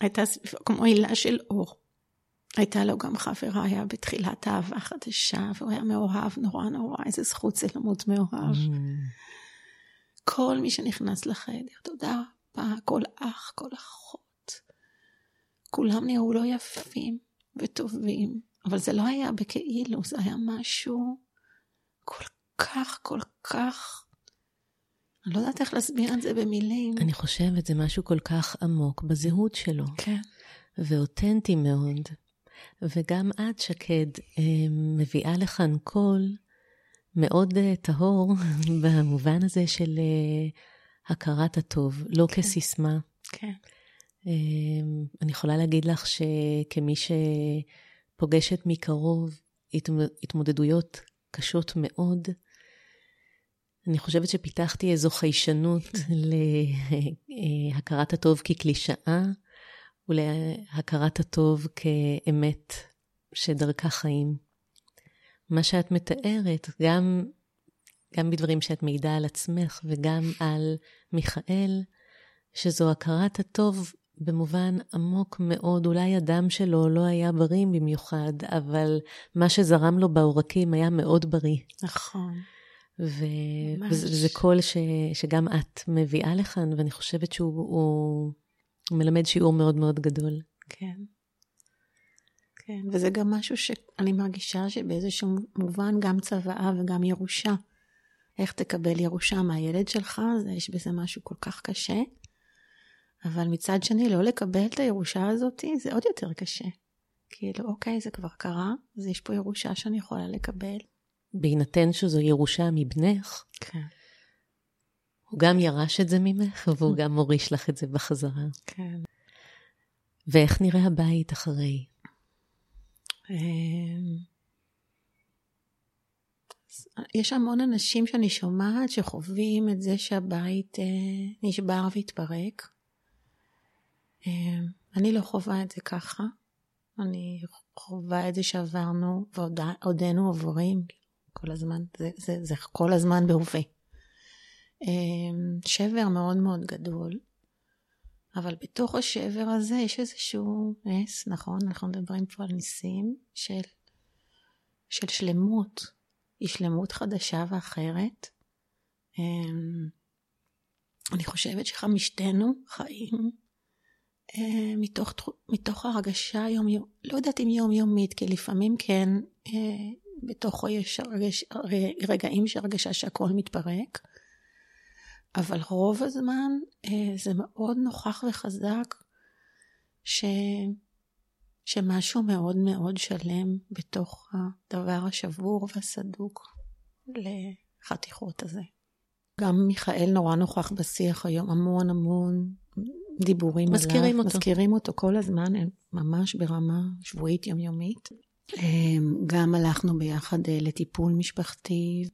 הייתה סביבו כמו הילה של אור. הייתה לו גם חברה, היה בתחילת אהבה חדשה, והוא היה מאוהב נורא נורא, איזה זכות זה למות מאוהב. כל מי שנכנס לחדר, תודה רבה, כל אח, כל אחות. כולם נראו לו יפים וטובים, אבל זה לא היה בכאילו, זה היה משהו כל כך, כל כך אני לא יודעת איך להסביר את זה במילים. אני חושבת, זה משהו כל כך עמוק בזהות שלו. כן. ואותנטי מאוד. וגם את, שקד, אה, מביאה לכאן קול מאוד אה, טהור במובן הזה של אה, הכרת הטוב, לא כן. כסיסמה. כן. אני יכולה להגיד לך שכמי שפוגשת מקרוב התמודדויות קשות מאוד, אני חושבת שפיתחתי איזו חיישנות להכרת הטוב כקלישאה ולהכרת הטוב כאמת שדרכה חיים. מה שאת מתארת, גם, גם בדברים שאת מעידה על עצמך וגם על מיכאל, שזו הכרת הטוב במובן עמוק מאוד, אולי הדם שלו לא היה בריא במיוחד, אבל מה שזרם לו בעורקים היה מאוד בריא. נכון. ו... וזה קול ש... שגם את מביאה לכאן, ואני חושבת שהוא הוא... הוא מלמד שיעור מאוד מאוד גדול. כן. כן, וזה גם משהו שאני מרגישה שבאיזשהו מובן גם צוואה וגם ירושה. איך תקבל ירושה מהילד שלך, זה, יש בזה משהו כל כך קשה. אבל מצד שני, לא לקבל את הירושה הזאת, זה עוד יותר קשה. כאילו, אוקיי, זה כבר קרה, אז יש פה ירושה שאני יכולה לקבל. בהינתן שזו ירושה מבנך, כן. הוא גם ירש את זה ממך, והוא גם מוריש לך את זה בחזרה. כן. ואיך נראה הבית אחרי? אמ, יש המון אנשים שאני שומעת שחווים את זה שהבית אה, נשבר והתפרק. אמ, אני לא חווה את זה ככה. אני חווה את זה שעברנו ועודנו עוברים. כל הזמן, זה, זה, זה כל הזמן בהווה. אמ, שבר מאוד מאוד גדול, אבל בתוך השבר הזה יש איזשהו נס, נכון? אנחנו מדברים פה על ניסים של, של שלמות, היא שלמות חדשה ואחרת. אמ, אני חושבת שחמישתנו חיים אה, מתוך, מתוך הרגשה יום, לא יודעת אם יומיומית, כי לפעמים כן, אה, בתוכו יש רגש, רגעים של הרגשה שהכל מתפרק, אבל רוב הזמן אה, זה מאוד נוכח וחזק ש, שמשהו מאוד מאוד שלם בתוך הדבר השבור והסדוק לחתיכות הזה. גם מיכאל נורא נוכח בשיח היום, המון המון דיבורים מזכירים עליו. אותו. מזכירים אותו כל הזמן, ממש ברמה שבועית יומיומית. אמ, גם הלכנו ביחד אה, לטיפול משפחתי,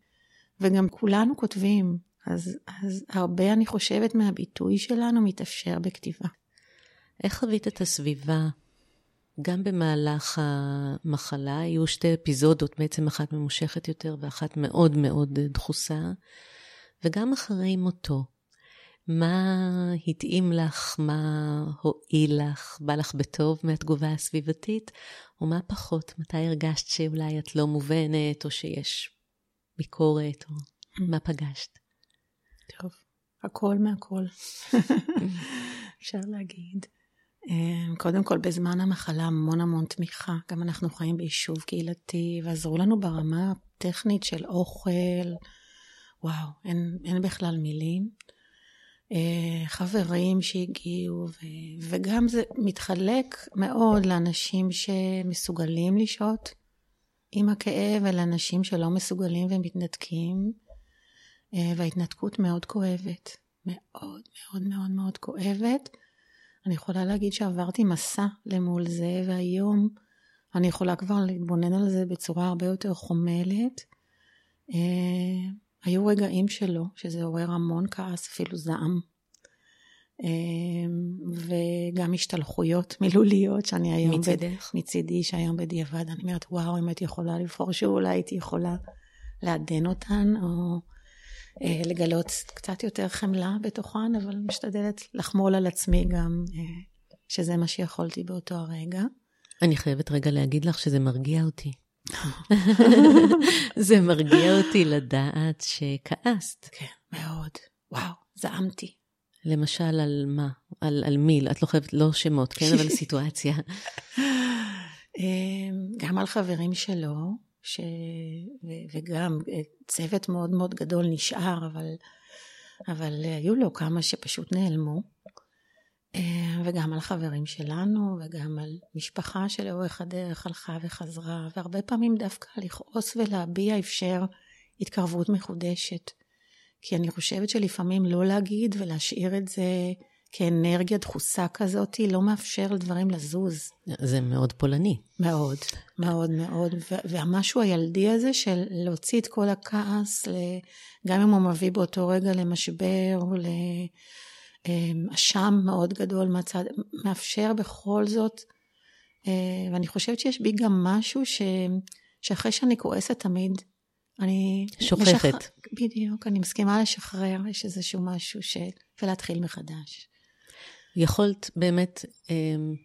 וגם כולנו כותבים. אז, אז הרבה, אני חושבת, מהביטוי שלנו מתאפשר בכתיבה. איך חווית את הסביבה? גם במהלך המחלה היו שתי אפיזודות, בעצם אחת ממושכת יותר ואחת מאוד מאוד דחוסה, וגם אחרי מותו. מה התאים לך, מה הועיל לך, בא לך בטוב מהתגובה הסביבתית, ומה פחות, מתי הרגשת שאולי את לא מובנת, או שיש ביקורת, או מה פגשת? טוב, הכל מהכל, אפשר להגיד. אמ, קודם כל, בזמן המחלה המון המון תמיכה. גם אנחנו חיים ביישוב קהילתי, ועזרו לנו ברמה הטכנית של אוכל. וואו, אין, אין בכלל מילים. אה, חברים שהגיעו, ו... וגם זה מתחלק מאוד לאנשים שמסוגלים לשהות עם הכאב, ולאנשים שלא מסוגלים ומתנתקים, אה, וההתנתקות מאוד כואבת, מאוד מאוד מאוד מאוד כואבת. אני יכולה להגיד שעברתי מסע למול זה, והיום אני יכולה כבר להתבונן על זה בצורה הרבה יותר חומלת. היו רגעים שלו, שזה עורר המון כעס, אפילו זעם. אמ, וגם השתלחויות מילוליות שאני היום... מצידך? ב... מצידי, שהיום בדיעבד אני אומרת, וואו, אם הייתי יכולה לבחור שאולי הייתי יכולה לעדן אותן, או אה, לגלות קצת יותר חמלה בתוכן, אבל משתדלת לחמול על עצמי גם, אה, שזה מה שיכולתי באותו הרגע. אני חייבת רגע להגיד לך שזה מרגיע אותי. זה מרגיע אותי לדעת שכעסת. כן, מאוד. וואו, זעמתי. למשל, על מה? על, על מי? את לא חייבת, לא שמות, כן? אבל סיטואציה. אמ, גם על חברים שלו, ש... וגם אה, צוות מאוד מאוד גדול נשאר, אבל, אבל היו לו כמה שפשוט נעלמו. אה, וגם על חברים שלנו, וגם על משפחה שלאורך הדרך הלכה וחזרה, והרבה פעמים דווקא לכעוס ולהביע אפשר התקרבות מחודשת. כי אני חושבת שלפעמים לא להגיד ולהשאיר את זה כאנרגיה דחוסה כזאת, לא מאפשר לדברים לזוז. זה מאוד פולני. מאוד, מאוד מאוד. והמשהו הילדי הזה של להוציא את כל הכעס, גם אם הוא מביא באותו רגע למשבר או ל... אמ, אשם מאוד גדול מהצד, מאפשר בכל זאת, אה, ואני חושבת שיש בי גם משהו ש, שאחרי שאני כועסת תמיד, אני... שוכחת. משח... בדיוק, אני מסכימה לשחרר, יש איזשהו משהו ש... ולהתחיל מחדש. יכולת באמת אה,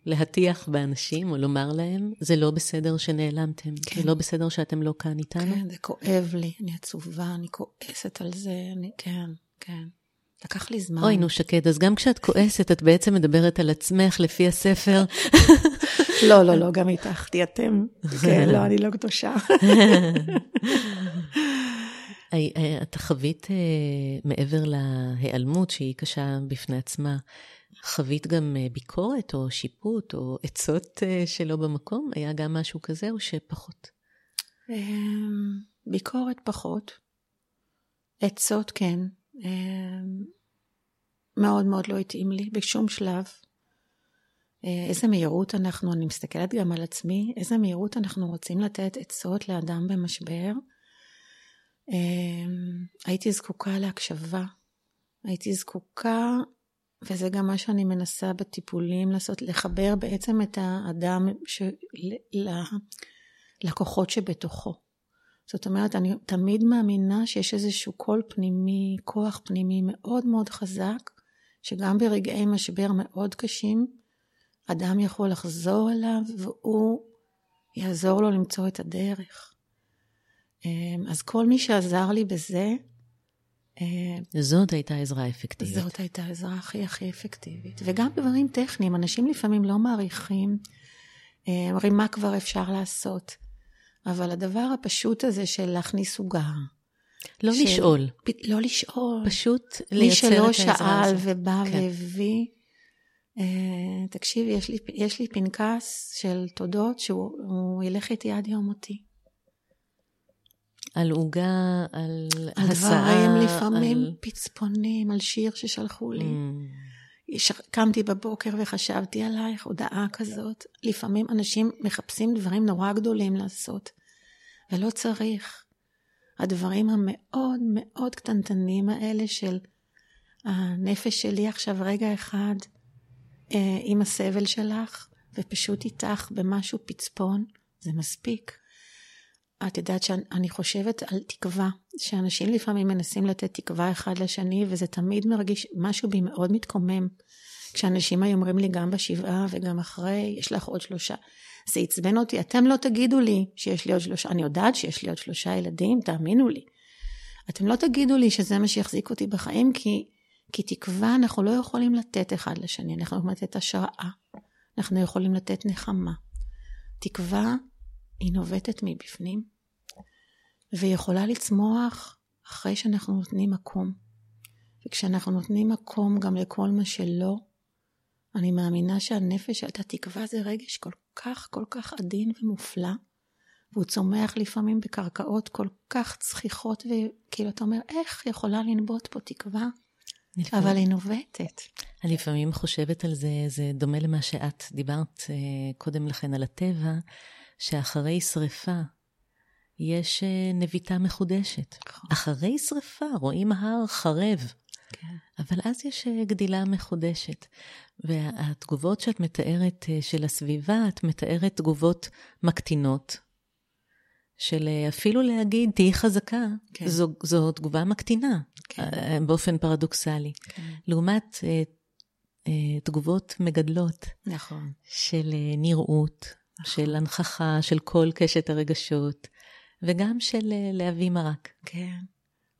להטיח באנשים או לומר להם, זה לא בסדר שנעלמתם, כן. זה לא בסדר שאתם לא כאן איתנו? כן, זה כואב לי, אני עצובה, אני כועסת על זה, אני, כן, כן. לקח לי זמן. אוי, נו, שקד, אז גם כשאת כועסת, את בעצם מדברת על עצמך לפי הספר. לא, לא, לא, גם איתך, אתם. כן, לא, אני לא קדושה. את חווית, אה, מעבר להיעלמות, שהיא קשה בפני עצמה, חווית גם אה, ביקורת או שיפוט או עצות אה, שלא במקום? היה גם משהו כזה או שפחות? אמ, ביקורת פחות. עצות כן. אמ, מאוד מאוד לא התאים לי בשום שלב. אה, איזה מהירות אנחנו, אני מסתכלת גם על עצמי, איזה מהירות אנחנו רוצים לתת עצות לאדם במשבר. אמ, הייתי זקוקה להקשבה, הייתי זקוקה, וזה גם מה שאני מנסה בטיפולים לעשות, לחבר בעצם את האדם ש... לכוחות שבתוכו. זאת אומרת, אני תמיד מאמינה שיש איזשהו קול פנימי, כוח פנימי מאוד מאוד חזק, שגם ברגעי משבר מאוד קשים, אדם יכול לחזור אליו והוא יעזור לו למצוא את הדרך. אמ, אז כל מי שעזר לי בזה, אה, זאת הייתה עזרה אפקטיבית. זאת הייתה העזרה הכי הכי אפקטיבית. וגם דברים טכניים, אנשים לפעמים לא מעריכים, אומרים מה כבר אפשר לעשות. אבל הדבר הפשוט הזה של להכניס עוגה. לא של... לשאול. פ... לא לשאול. פשוט לייצר את העזרה הזאת. מי שלא שאל ובא כן. והביא. Uh, תקשיבי, יש לי, יש לי פנקס של תודות שהוא ילך איתי עד יום מותי. על עוגה, על על הסעה, דברים לפעמים על... פצפונים, על שיר ששלחו לי. Mm. קמתי בבוקר וחשבתי עלייך, הודעה כזאת. לפעמים אנשים מחפשים דברים נורא גדולים לעשות, ולא צריך. הדברים המאוד מאוד קטנטנים האלה של הנפש שלי עכשיו רגע אחד אה, עם הסבל שלך, ופשוט איתך במשהו פצפון, זה מספיק. את יודעת שאני חושבת על תקווה, שאנשים לפעמים מנסים לתת תקווה אחד לשני, וזה תמיד מרגיש, משהו בי מאוד מתקומם. כשאנשים היו אומרים לי גם בשבעה וגם אחרי, יש לך עוד שלושה. זה עצבן אותי, אתם לא תגידו לי שיש לי עוד שלושה, אני יודעת שיש לי עוד שלושה ילדים, תאמינו לי. אתם לא תגידו לי שזה מה שיחזיק אותי בחיים, כי, כי תקווה אנחנו לא יכולים לתת אחד לשני, אנחנו יכולים לתת השראה, אנחנו יכולים לתת נחמה. תקווה היא נובטת מבפנים, והיא יכולה לצמוח אחרי שאנחנו נותנים מקום. וכשאנחנו נותנים מקום גם לכל מה שלא, אני מאמינה שהנפש של התקווה זה רגש כל כך כל כך עדין ומופלא, והוא צומח לפעמים בקרקעות כל כך צחיחות, וכאילו אתה אומר, איך יכולה לנבוט פה תקווה? לפעמים, אבל היא נובטת. אני לפעמים חושבת על זה, זה דומה למה שאת דיברת uh, קודם לכן על הטבע, שאחרי שריפה יש uh, נביטה מחודשת. נכון. אחרי שריפה רואים הר חרב. כן. אבל אז יש uh, גדילה מחודשת. והתגובות שאת מתארת uh, של הסביבה, את מתארת תגובות מקטינות. של אפילו להגיד, תהיי חזקה, כן. זו, זו תגובה מקטינה, כן. באופן פרדוקסלי. כן. לעומת תגובות מגדלות. נכון. של נראות, נכון. של הנכחה, של כל קשת הרגשות, וגם של uh, להביא מרק. כן,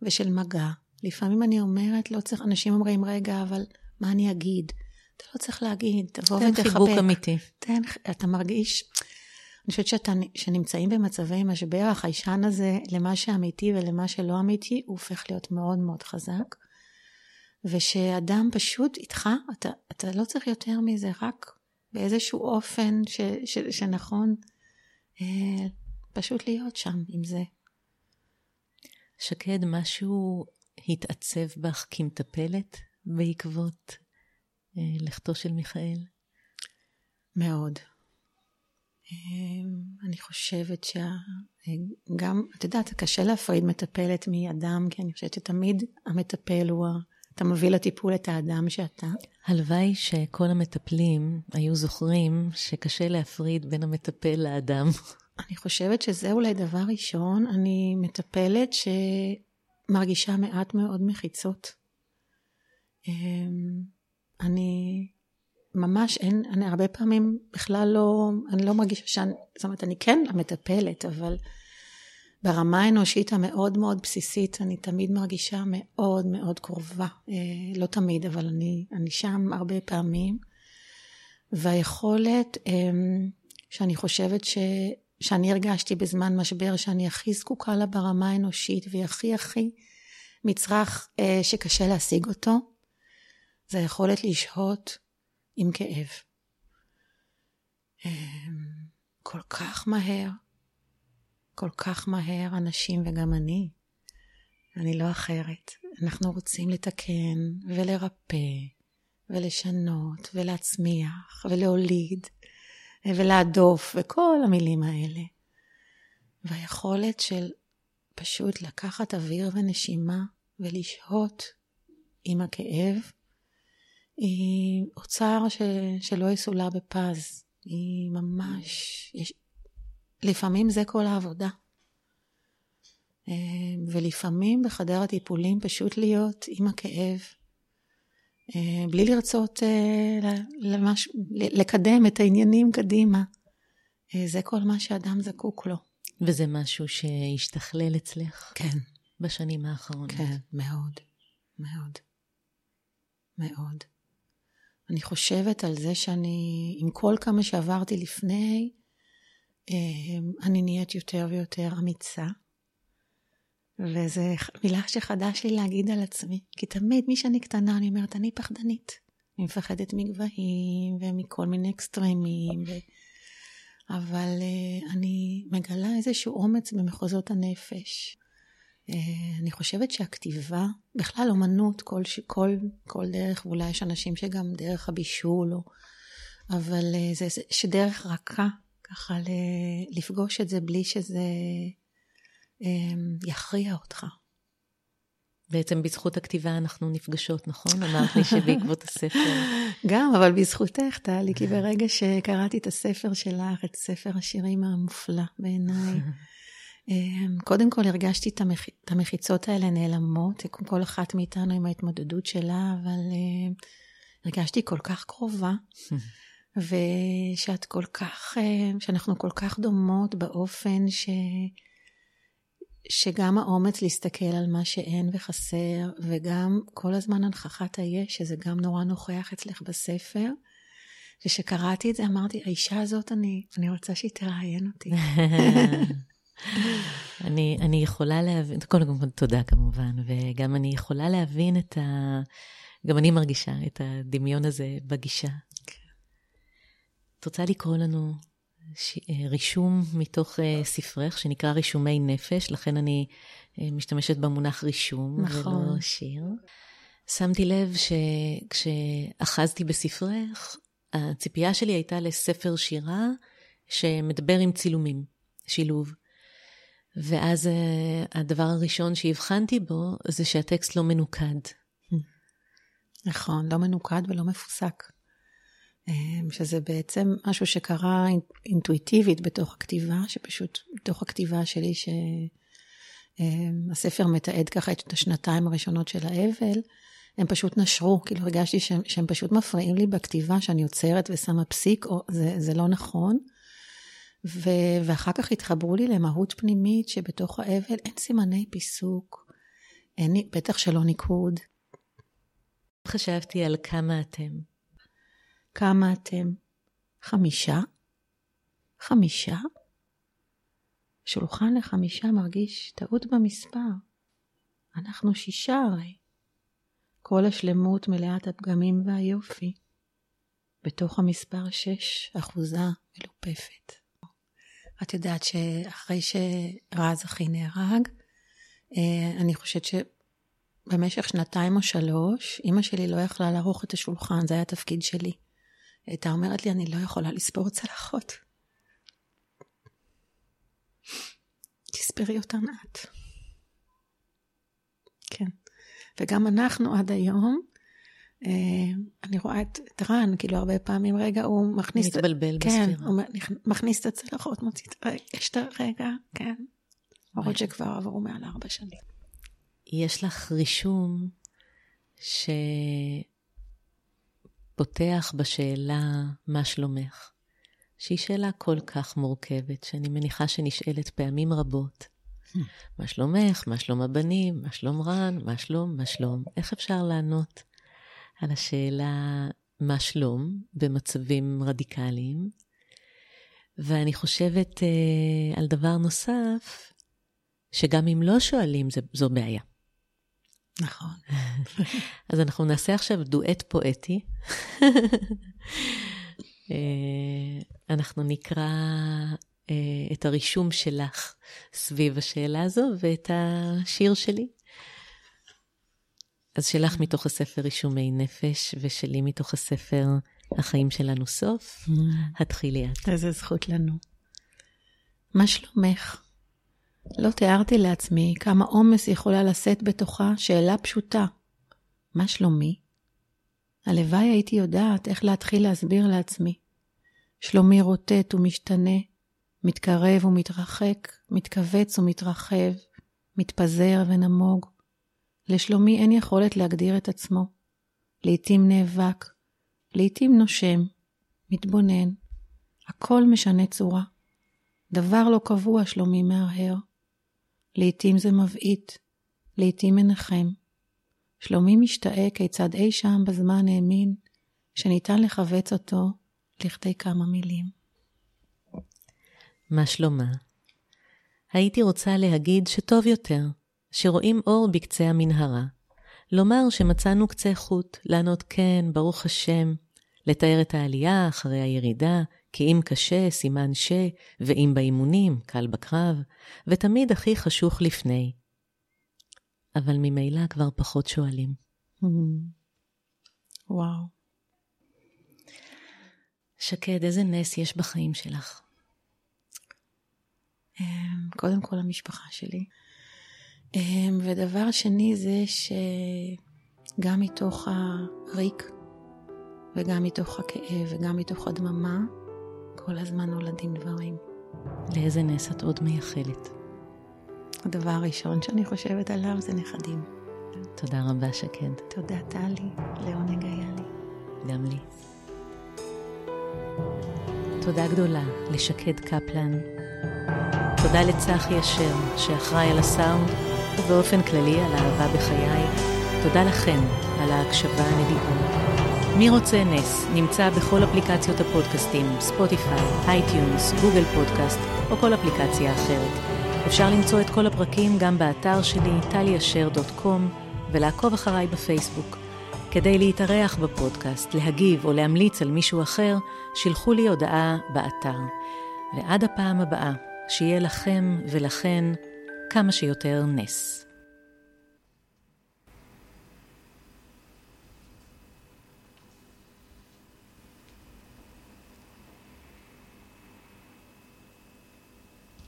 ושל מגע. לפעמים אני אומרת, לא צריך, אנשים אומרים, רגע, אבל מה אני אגיד? אתה לא צריך להגיד, תבוא ותחבק. תן חיבוק אמיתי. תן, אתה מרגיש, אני חושבת שאתה, שנמצאים במצבי משבר, החיישן הזה למה שאמיתי ולמה שלא אמיתי, הוא הופך להיות מאוד מאוד חזק. ושאדם פשוט איתך, אתה, אתה לא צריך יותר מזה, רק באיזשהו אופן ש, ש, שנכון אה, פשוט להיות שם עם זה. שקד, משהו התעצב בך כמטפלת בעקבות אה, לכתו של מיכאל? מאוד. אה, אני חושבת שגם, את יודעת, קשה להפריד מטפלת מאדם, כי אני חושבת שתמיד המטפל הוא, אתה מביא לטיפול את האדם שאתה. הלוואי שכל המטפלים היו זוכרים שקשה להפריד בין המטפל לאדם. אני חושבת שזה אולי דבר ראשון. אני מטפלת שמרגישה מעט מאוד מחיצות. אמ, אני ממש אין, אני הרבה פעמים בכלל לא, אני לא מרגישה שאני, זאת אומרת, אני כן המטפלת, אבל ברמה האנושית המאוד מאוד בסיסית, אני תמיד מרגישה מאוד מאוד קרובה. אה, לא תמיד, אבל אני, אני שם הרבה פעמים. והיכולת אמ, שאני חושבת ש, שאני הרגשתי בזמן משבר, שאני הכי זקוקה לה ברמה האנושית, והיא הכי הכי מצרך אה, שקשה להשיג אותו, זה היכולת לשהות עם כאב. אמ, כל כך מהר, כל כך מהר אנשים וגם אני, אני לא אחרת. אנחנו רוצים לתקן ולרפא ולשנות ולהצמיח ולהוליד ולהדוף וכל המילים האלה. והיכולת של פשוט לקחת אוויר ונשימה ולשהות עם הכאב היא אוצר ש... שלא יסולא בפז. היא ממש, יש... לפעמים זה כל העבודה. אה, ולפעמים בחדר הטיפולים פשוט להיות עם הכאב, בלי לרצות אה, למש... לקדם את העניינים קדימה. זה כל מה שאדם זקוק לו. וזה משהו שהשתכלל אצלך? כן. בשנים האחרונות. כן, מאוד, מאוד, מאוד. אני חושבת על זה שאני, עם כל כמה שעברתי לפני, אני נהיית יותר ויותר אמיצה. וזו מילה שחדש לי להגיד על עצמי. כי תמיד, מי שאני קטנה, אני אומרת, אני פחדנית. אני מפחדת מגבהים ומכל מיני אקסטרימים. ו... אבל uh, אני מגלה איזשהו אומץ במחוזות הנפש. Uh, אני חושבת שהכתיבה, בכלל אומנות, כל, כל, כל דרך, ואולי יש אנשים שגם דרך הבישול, או, אבל uh, זה, זה שדרך רכה, ככה לפגוש את זה בלי שזה יכריע אותך. בעצם בזכות הכתיבה אנחנו נפגשות, נכון? אמרת לי שבעקבות הספר. גם, אבל בזכותך, טלי, כי ברגע שקראתי את הספר שלך, את ספר השירים המופלא בעיניי, אמ, קודם כל הרגשתי את, המח... את המחיצות האלה נעלמות, כל אחת מאיתנו עם ההתמודדות שלה, אבל uh, הרגשתי כל כך קרובה, ושאת כל כך, uh, שאנחנו כל כך דומות באופן ש... שגם האומץ להסתכל על מה שאין וחסר, וגם כל הזמן הנכחת היש, שזה גם נורא נוכח אצלך בספר. וכשקראתי את זה אמרתי, האישה הזאת, אני, אני רוצה שהיא תראיין אותי. אני, אני יכולה להבין, קודם כל תודה כמובן, וגם אני יכולה להבין את ה... גם אני מרגישה את הדמיון הזה בגישה. כן. את רוצה לקרוא לנו ש... אה, רישום מתוך uh, ספרך שנקרא רישומי נפש, לכן אני uh, משתמשת במונח רישום נכון. ולא שיר. שמתי לב שכשאחזתי בספרך, הציפייה שלי הייתה לספר שירה שמדבר עם צילומים, שילוב. ואז הדבר הראשון שהבחנתי בו זה שהטקסט לא מנוקד. נכון, לא מנוקד ולא מפוסק. אמ, שזה בעצם משהו שקרה אינטואיטיבית בתוך הכתיבה, שפשוט בתוך הכתיבה שלי, שהספר אמ, מתעד ככה את השנתיים הראשונות של האבל, הם פשוט נשרו, כאילו הרגשתי שהם, שהם פשוט מפריעים לי בכתיבה, שאני עוצרת ושמה פסיק, או, זה, זה לא נכון. ו, ואחר כך התחברו לי למהות פנימית שבתוך האבל אין סימני פיסוק, אין, בטח שלא ניקוד. חשבתי על כמה אתם. כמה אתם? חמישה? חמישה? שולחן לחמישה מרגיש טעות במספר. אנחנו שישה הרי. כל השלמות מלאת הפגמים והיופי. בתוך המספר שש אחוזה מלופפת. את יודעת שאחרי שרז אחי נהרג, אה, אני חושבת שבמשך שנתיים או שלוש, אימא שלי לא יכלה לערוך את השולחן, זה היה התפקיד שלי. הייתה אומרת לי, אני לא יכולה לספור צלחות. תספרי אותן את. כן. וגם אנחנו עד היום, אה, אני רואה את, רן, כאילו הרבה פעמים, רגע, הוא מכניס... מתבלבל כן, בספירה. הוא מכניס את הצלחות, מוציא את הרגע, יש את הרגע, כן. למרות שכבר עברו מעל ארבע שנים. יש לך רישום ש... פותח בשאלה מה שלומך, שהיא שאלה כל כך מורכבת, שאני מניחה שנשאלת פעמים רבות. Hmm. מה שלומך? מה שלום הבנים? מה שלום רן? מה שלום? מה שלום? איך אפשר לענות על השאלה מה שלום במצבים רדיקליים? ואני חושבת uh, על דבר נוסף, שגם אם לא שואלים, זו בעיה. נכון. אז אנחנו נעשה עכשיו דואט פואטי. אה, אנחנו נקרא אה, את הרישום שלך סביב השאלה הזו ואת השיר שלי. אז שלך מתוך הספר רישומי נפש, ושלי מתוך הספר החיים שלנו סוף. התחילי את. איזה זכות לנו. מה שלומך? לא תיארתי לעצמי כמה עומס יכולה לשאת בתוכה שאלה פשוטה, מה שלומי? הלוואי הייתי יודעת איך להתחיל להסביר לעצמי. שלומי רוטט ומשתנה, מתקרב ומתרחק, מתכווץ ומתרחב, מתפזר ונמוג. לשלומי אין יכולת להגדיר את עצמו. לעתים נאבק, לעתים נושם, מתבונן. הכל משנה צורה. דבר לא קבוע שלומי מהרהר. לעתים זה מבעית, לעתים מנחם. שלומי משתאה כיצד אי שם בזמן האמין שניתן לכווץ אותו לכדי כמה מילים. מה שלומה? הייתי רוצה להגיד שטוב יותר, שרואים אור בקצה המנהרה. לומר שמצאנו קצה חוט, לענות כן, ברוך השם, לתאר את העלייה אחרי הירידה, כי אם קשה, סימן ש, ואם באימונים, קל בקרב, ותמיד הכי חשוך לפני. אבל ממילא כבר פחות שואלים. וואו. שקד, איזה נס יש בחיים שלך? אמ, קודם כל המשפחה שלי. אמ, ודבר שני זה שגם מתוך הריק וגם מתוך הכאב וגם מתוך הדממה, כל הזמן נולדים דברים. לאיזה נס את עוד מייחלת? הדבר הראשון שאני חושבת עליו זה נכדים. תודה רבה, שקד. תודה, טלי. לעונג היה לי. גם לי. תודה גדולה לשקד קפלן. תודה לצחי אשר, שאחראי על הסאונד, ובאופן כללי על האהבה בחיי. תודה לכם על ההקשבה הנדיבה. מי רוצה נס נמצא בכל אפליקציות הפודקאסטים, Spotify, iTunes, Google Podcast או כל אפליקציה אחרת. אפשר למצוא את כל הפרקים גם באתר שלי, taliasher.com, ולעקוב אחריי בפייסבוק. כדי להתארח בפודקאסט, להגיב או להמליץ על מישהו אחר, שילחו לי הודעה באתר. ועד הפעם הבאה, שיהיה לכם ולכן כמה שיותר נס.